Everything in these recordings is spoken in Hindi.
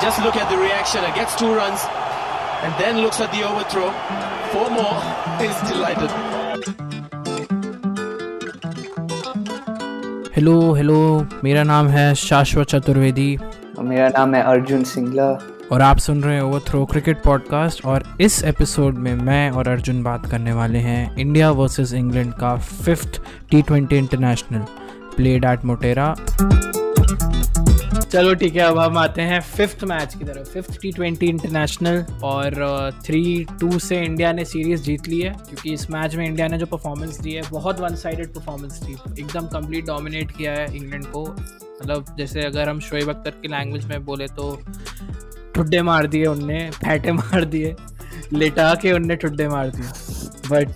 Just look at the reaction. It gets two runs and then looks at the overthrow. Four more. He's delighted. Hello hello मेरा नाम है शाश्वत चतुर्वेदी मेरा नाम है अर्जुन सिंगला और आप सुन रहे हैं ओवर थ्रो क्रिकेट पॉडकास्ट और इस एपिसोड में मैं और अर्जुन बात करने वाले हैं इंडिया वर्सेस इंग्लैंड का fifth T twenty international played at Motera चलो ठीक है, अब हम आते हैं फिफ्थ मैच की तरफ़। फिफ्थ टी ट्वेंटी इंटरनेशनल और थ्री टू से इंडिया ने सीरीज़ जीत ली है, क्योंकि इस मैच में इंडिया ने जो परफॉर्मेंस दी है, बहुत वन साइडेड परफॉर्मेंस थी एकदम कंप्लीट डोमिनेट किया है इंग्लैंड को। मतलब जैसे अगर हम शोएब अख्तर की लैंग्वेज में बोले तो ठुड्डे मार दिए उनने, फैटे मार दिए, लेटा के उनने ठुड्डे मार दिए। But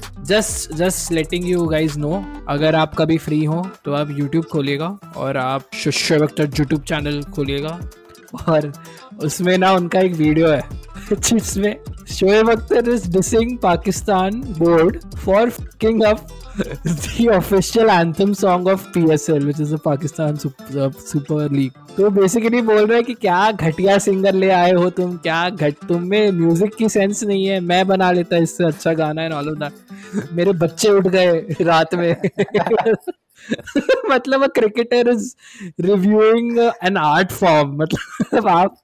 just just letting you guys know अगर आप कभी फ्री हो तो आप यूट्यूब खोलिएगा और आप शिष्य वक्त यूट्यूब चैनल खोलिएगा। और उसमें ना उनका एक वीडियो है। जिसमें Shoaib Akhtar is dissing Pakistan board for king up the official anthem song of PSL which is the Pakistan uh, Super League. तो बेसिकली बोल रहे हैं कि क्या घटिया सिंगर ले आए हो तुम क्या घट तुम में म्यूज़िक की सेंस नहीं है मैं बना लेता इससे अच्छा गाना है ऑल ऑफ़ दैट मेरे बच्चे उठ गए रात में। मतलब cricketer is reviewing an art form मतलब आप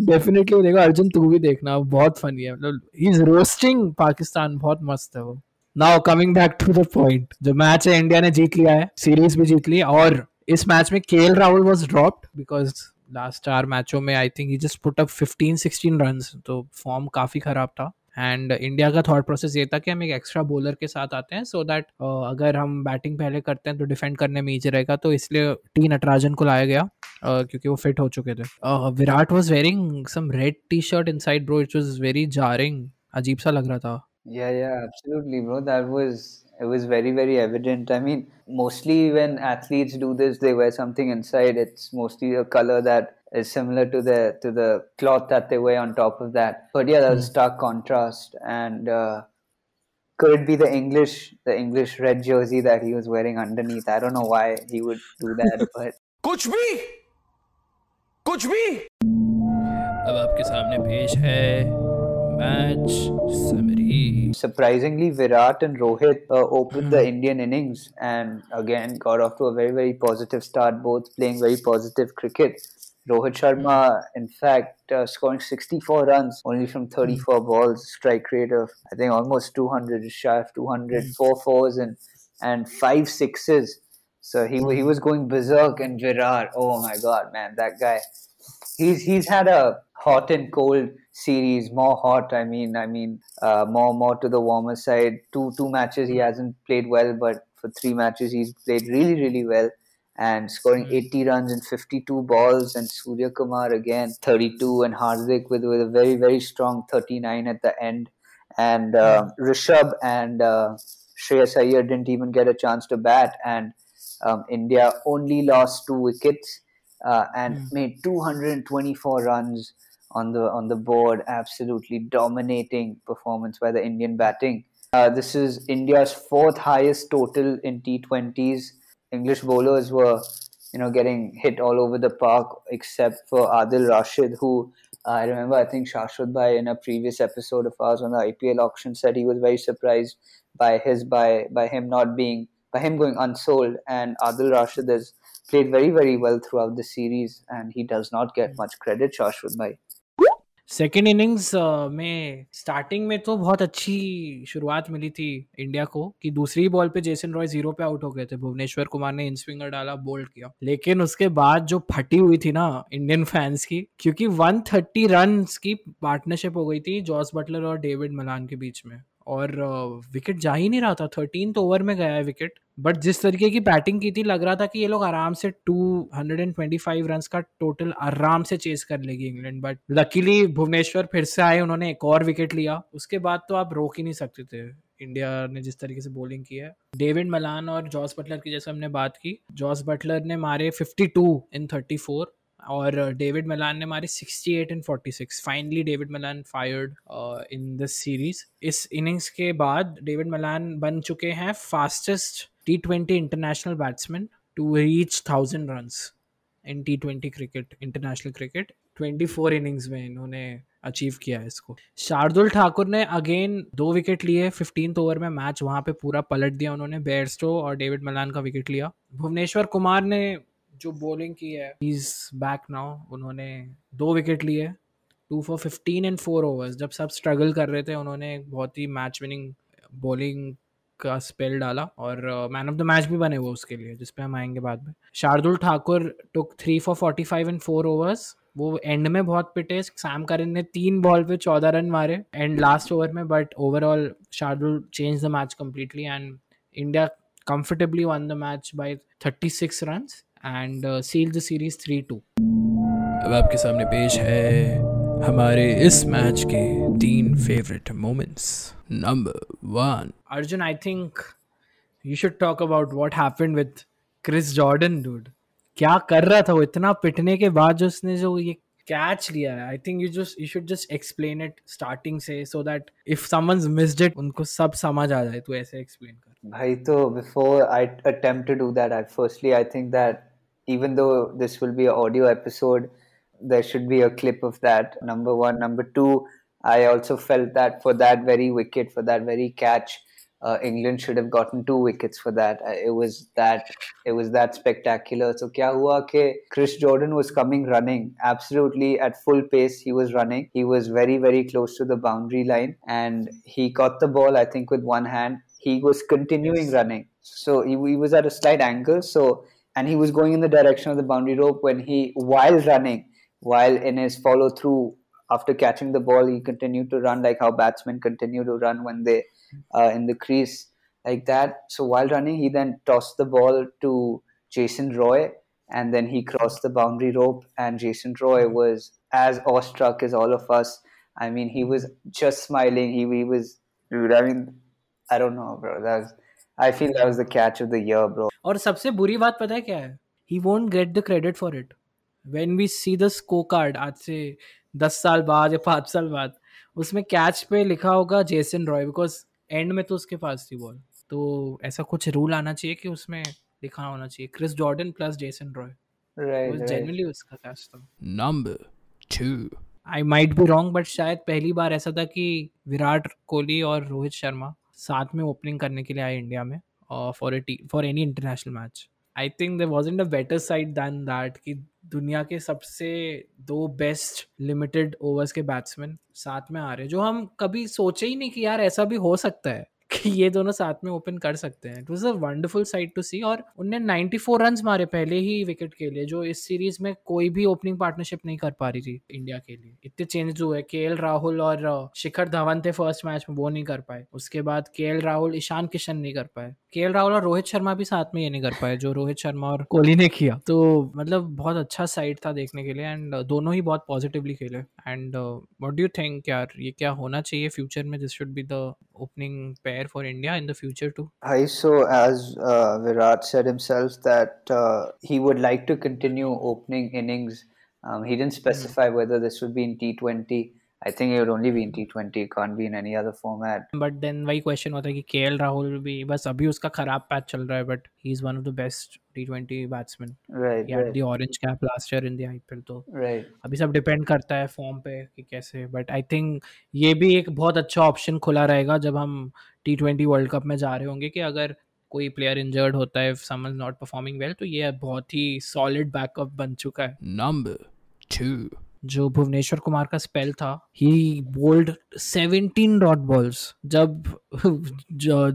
डेफिनेटली देखो, अर्जुन, तू भी देखना, बहुत फनी है। मतलब ही इज़ रोस्टिंग पाकिस्तान, बहुत मस्त है वो। Now coming back to the point जो मैच है इंडिया ने जीत लिया है सीरीज़ भी जीत ली और इस मैच में K Rahul was dropped because last चार मैचों में I think he just put up 15 16 runs तो फॉर्म काफ़ी खराब था। एंड इंडिया का थॉट प्रोसेस ये था कि हम एक एक्स्ट्रा बॉलर के साथ आते हैं सो so दैट uh, अगर हम बैटिंग पहले करते हैं तो डिफेंड करने में ईजी रहेगा तो इसलिए टी नटराजन को लाया गया uh, क्योंकि वो फिट हो चुके थे Virat was wearing some red T shirt inside bro it was very jarring अजीब सा लग रहा था Yeah, yeah, absolutely, bro. That was it was very, very evident. I mean, mostly when athletes do this, they wear something inside. It's mostly a color that is similar to the to the cloth that they wear on top of that. But yeah, that was hmm. stark contrast. And uh, could it be the English the English red jersey that he was wearing underneath? I don't know why he would do that, but कुछ भी कुछ भी अब आपके सामने पेश है match summary. Surprisingly, Virat and Rohit uh, opened mm. the hmm. Indian innings and again got off to a very, very positive start, both playing very positive cricket. Rohit Sharma, in fact, uh, scoring 64 runs only from 34 mm. balls, strike rate of I think almost 200, shy of 200, mm. four fours and and five sixes. So he he was going berserk and Virat. Oh my God, man, that guy. He's he's had a hot and cold series, more hot. I mean, I mean, uh, more more to the warmer side. Two two matches he hasn't played well, but for three matches he's played really really well and scoring hmm. 80 runs in 52 balls and Surya Kumar again 32 and Hardik with, with a very very strong 39 at the end and uh, hmm. Rishabh and uh, Shreyas Iyer didn't even get a chance to bat and um, India only lost two wickets uh, and mm. made 224 runs on the on the board. Absolutely dominating performance by the Indian batting. Uh, this is India's fourth highest total in T20s. English bowlers were, you know, getting hit all over the park, except for Adil Rashid, who uh, I remember. I think Shashwat Bhai in a previous episode of ours on the IPL auction said he was very surprised by his by by him not being by him going unsold, and Adil Rashid has played very very well throughout the series, and he does not get much credit. Shashwat Bhai. Second innings में स्टार्टिंग में तो बहुत अच्छी शुरुआत मिली थी इंडिया को कि दूसरी बॉल पे जेसन रॉय ज़ीरो पे आउट हो गए थे। भुवनेश्वर कुमार ने इन स्विंगर डाला, बोल्ड किया। लेकिन उसके बाद जो फटी हुई थी ना इंडियन फैंस की, क्योंकि 130 रन की पार्टनरशिप हो गई थी जॉस बटलर और डेविड मलान के बीच में। और विकेट जा ही नहीं रहा था। थर्टीन तो ओवर में गया है विकेट बट जिस तरीके की बैटिंग की थी, लग रहा था कि ये लोग आराम से 225 रन का टोटल आराम से चेस कर लेगी इंग्लैंड बट लकीली भुवनेश्वर फिर से आए, उन्होंने एक और विकेट लिया। उसके बाद तो आप रोक ही नहीं सकते थे। इंडिया ने जिस तरीके से बॉलिंग की है। डेविड मलान और जॉस बटलर की जैसे हमने बात की, जॉस बटलर ने मारे 52 इन 34 और डेविड मलान ने मारे 68 and 46 finally David Malan fired in this series इस इनिंग्स के बाद डेविड मलान बन चुके हैं fastest T twenty international batsman to reach thousand run in T twenty cricket international cricket twenty four innings में इन्होंने अचीव किया है इसको. शार्दुल ठाकुर ने अगेन दो विकेट लिए. फिफ्टीन ओवर में मैच वहाँ पे पूरा पलट दिया उन्होंने बेयरस्टो और डेविड मलान का विकेट लिया. भुवनेश्वर कुमार ने जो बॉलिंग की है इज़ बैक नाउ उन्होंने दो विकेट लिए two for fifteen and four overs जब सब स्ट्रगल कर रहे थे, उन्होंने एक बहुत ही मैच विनिंग बॉलिंग का स्पेल डाला और मैन ऑफ़ द मैच भी बने वो उसके लिए जिसपे हम आएँगे बाद में। Shardul Thakur took three for forty five and four overs वो एंड में बहुत पिटे सैम करन ने तीन बॉल पे चौदह रन मारे एंड लास्ट ओवर में but overall Shardul change the match completely and India comfortably won the match by 36 runs. And uh, sealed the series 3-2 अब आपके सामने पेश है हमारे इस मैच के तीन favourite moments number one Arjun, I think you should talk about what happened with Chris Jordan, dude. क्या कर रहा था वो? इतना पिटने के बाद जो उसने जो ये कैच लिया है I think you just you should just explain it starting से so that if someone's missed it उनको सब समझ आ जाए तू ऐसे एक्सप्लेन कर। भाई तो before I attempt to do that, I firstly I think that even though this will be an audio episode, there should be a clip of that. Number one. Number two, I also felt that for that very wicket, for that very catch, uh, England should have gotten two wickets for that. Uh, it was that it was that spectacular. So kya hua ke Chris Jordan was coming running absolutely at full pace. He was running. He was very very close to the boundary line, and he caught the ball I think with one hand. He was continuing yes. running, so he, he was at a slight angle. So and he was going in the direction of the boundary rope when he while running, while in his follow through after catching the ball, he continued to run like how batsmen continue to run when they uh, in the crease like that. So while running, he then tossed the ball to Jason Roy, and then he crossed the boundary rope. And Jason Roy was as awestruck as all of us. I mean, he was just smiling. He he was, dude. I mean, I don't know, bro. That was, I feel that was the catch of the year, bro. और सबसे बुरी बात पता है क्या है? He won't get the credit for it when we see the scorecard आज से दस साल बाद या पाँच साल बाद उसमें कैच पे लिखा होगा जेसन रॉय बिकॉज़ एंड में तो उसके पास थी बॉल तो ऐसा कुछ रूल आना चाहिए कि उसमें लिखा होना चाहिए? Chris Jordan plus Jason Roy Right, right. उसका कैच था. Number two I might be wrong but शायद पहली बार ऐसा था कि विराट कोहली और रोहित शर्मा साथ में ओपनिंग करने के लिए आए इंडिया में. For eighty for any international match I think there was a better side than that कि दुनिया के सबसे दो बेस्ट लिमिटेड ओवर्स के बैट्समैन साथ में आ रहे हैं, जो हम कभी सोचे ही नहीं कि यार ऐसा भी हो सकता है। ये दोनों साथ में ओपन कर सकते हैं। It was a wonderful side to see और उनने 94 रन्स मारे पहले ही विकेट के लिए, जो इस सीरीज़ में कोई भी ओपनिंग पार्टनरशिप नहीं कर पा रही थी इंडिया के लिए। इतने चेंज हुए। के राहुल और शिखर धवन थे फ़र्स्ट मैच में, वो नहीं कर पाए। उसके बाद केएल राहुल ईशान किशन नहीं कर पाए। के राहुल और रोहित शर्मा भी साथ में ये नहीं कर पाए, जो रोहित शर्मा और कोहली ने किया। तो मतलब बहुत अच्छा साइड था देखने के लिए एंड दोनों ही बहुत पॉजिटिवली खेले। एंड व्हाट डू थिंक यार? ये क्या होना चाहिए फ्यूचर में? This should be the opening pair for India in the future too? Hi. so as uh, Virat said himself that uh, he would like to continue opening innings. Um, he didn't hmm. specify mm-hmm. whether this would be in T20 I think it would only be in T20. It can't be in any other format. But then वही क्वेश्चन होता है कि के राहुल भी बस अभी उसका खराब पैच चल रहा है but he is one of the best T twenty batsman Right, he had right, the orange cap last year in the IPL तो right. अभी सब डिपेंड करता है फॉर्म पे कि कैसे बट आई थिंक ये भी एक बहुत अच्छा ऑप्शन खुला रहेगा जब हम टी ट्वेंटी वर्ल्ड कप में जा रहे होंगे कि अगर कोई प्लेयर इंजर्ड होता है समन नॉट परफॉर्मिंग वेल तो ये बहुत ही सॉलिड बैकअप बन चुका है नंबर टू जो भुवनेश्वर कुमार का स्पेल था ही बोल्ड 17 डॉट बॉल्स जब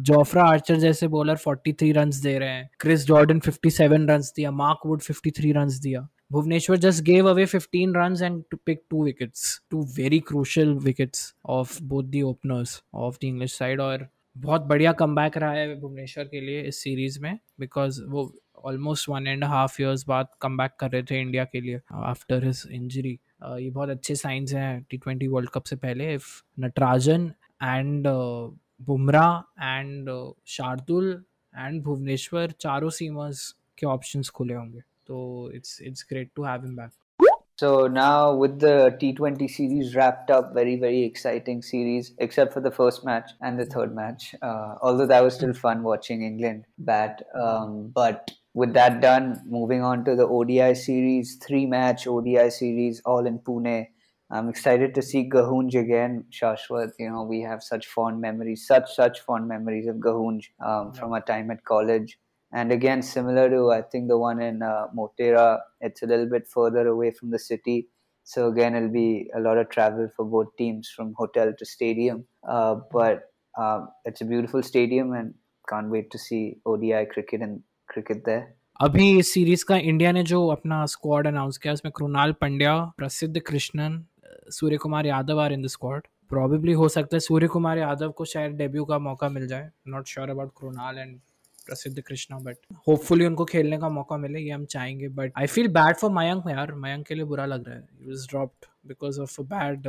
जोफ्रा आर्चर जैसे बॉलर 43 रन्स दे रहे हैं क्रिस जॉर्डन 57 रन्स दिया मार्क वुड 53 रन्स दिया. Bhuvneshwar just gave away 15 runs and to pick two wickets, two very crucial wickets of both the openers of the English side. और बहुत बढ़िया कम रहा है भुवनेश्वर के लिए इस सीरीज़ में बिकॉज़ वो almost one and half years बाद कम बैक कर रहे थे इंडिया के लिए आफ्टर हिज इंजरी ये बहुत अच्छे साइंस हैं टी ट्वेंटी वर्ल्ड कप से पहले if Natarajan and Bumrah and Shardul and Bhuvneshwar चारों सीमर्स के ऑप्शंस खुले होंगे तो it's it's great to have him back So now with the T20 series wrapped up, very very exciting series, except for the first match and the third match. Uh, although that was still fun watching England bat, um, but with that done, moving on to the ODI series, three match ODI series, all in Pune. I'm excited to see Gahunj again, Shashwat. You know, we have such fond memories, such, such fond memories of Gahunj um, from our time at college. And again, similar to, I think, the one in uh, Motera, it's a little bit further away from the city. So again, it'll be a lot of travel for both teams from hotel to stadium. Uh, but um, it's a beautiful stadium and can't wait to see ODI cricket and cricket there. अभी इस सीरीज़ का इंडिया ने जो अपना स्क्वाड अनाउंस किया उसमें Krunal Pandya Prasidh Krishnan Surya Kumar Yadav are in the squad probably हो सकता है सूर्य कुमार यादव को शायद डेब्यू का मौका मिल जाए। Not sure about Krunal and Prasidh Krishna but hopefully उनको खेलने का मौका मिले ये हम चाहेंगे। But I feel bad for Mayank यार। मयंक के लिए बुरा लग रहा है। He was dropped because of a bad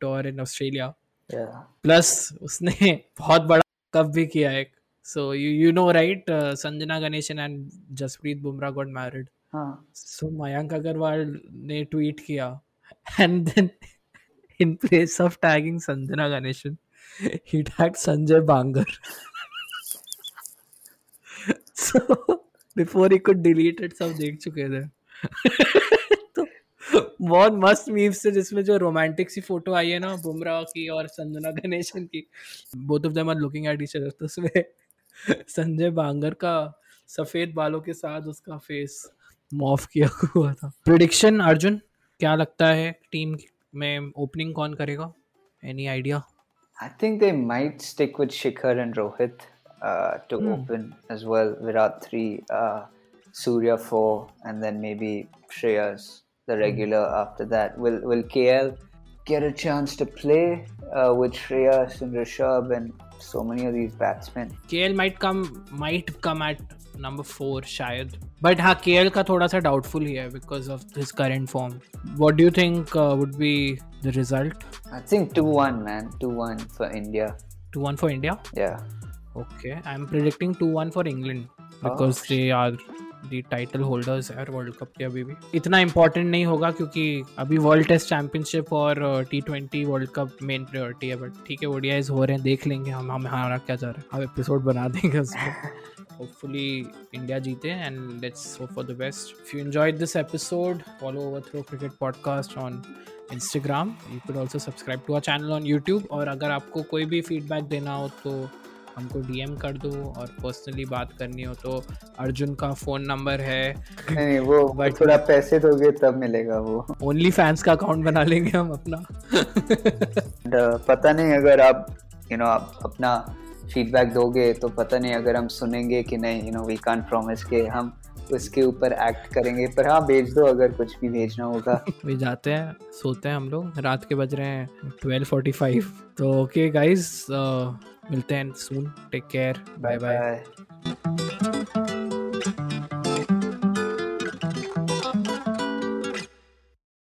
tour in Australia plus उसने बहुत बड़ा कप भी किया एक। So you you know right Sanjana Ganesan and Jasprit Bumrah got married so Mayank Agarwal ने ट्वीट किया and then in place of tagging Sanjana Ganeshan, he tagged Sanjay Bangar. so before he could delete it, सब देख चुके थे। तो बहुत मस्त मीम्स थे जिसमें जो रोमांटिक सी फ़ोटो आई है ना बुमराह की और संजना गणेशन की both of them are looking at each other तो उसमें संजय बांगर का सफ़ेद बालों के साथ उसका फेस मॉफ किया हुआ था। प्रिडिक्शन अर्जुन क्या लगता है टीम में ओपनिंग कौन करेगा? Any idea I think they might stick with Shikhar and Rohit to open as well Virat three Surya four and then maybe Shreyas the regular after that will will KL get a chance to play uh, with Shreyas and Rishabh so many of these batsmen? KL might come might come at number four शायद बट हाँ केएल का थोड़ा सा डाउटफुल ही है because of his current form what do you think would be the result I think two one man, two one for India. 2-1 for India Yeah. okay I'm predicting 2-1 for England because they are the title holders है वर्ल्ड कप के अभी भी। इतना इम्पोर्टेंट नहीं होगा क्योंकि अभी वर्ल्ड टेस्ट चैंपियनशिप और T twenty World Cup main priority है बट ठीक है ओडियाज हो रहे हैं देख लेंगे हम हम हमारा क्या जा रहा है। हम एपिसोड बना देंगे उसमें। होपफुली इंडिया जीते and let's hope for the best if you enjoyed this episode follow over throw cricket podcast on Instagram you could also subscribe to our channel on YouTube और अगर आपको कोई भी फीडबैक देना हो तो हमको डीएम कर दो और पर्सनली बात करनी हो तो अर्जुन का फ़ोन नंबर है। नहीं वो But- थोड़ा पैसे दोगे तब मिलेगा वो। ओनली फैंस का अकाउंट बना लेंगे हम अपना। Uh, पता नहीं अगर आप यू नो आप अपना फीडबैक दोगे तो पता नहीं अगर हम सुनेंगे कि नहीं you know we can't promise के हम उसके ऊपर एक्ट करेंगे। पर हाँ भेज दो अगर कुछ भी भेजना होगा। वे जाते हैं सोते हैं हम लोग रात के बज रहे हैं ट्वेल्व फोर्टी फाइव तो ओके गाइज़ मिलते हैं soon take care bye bye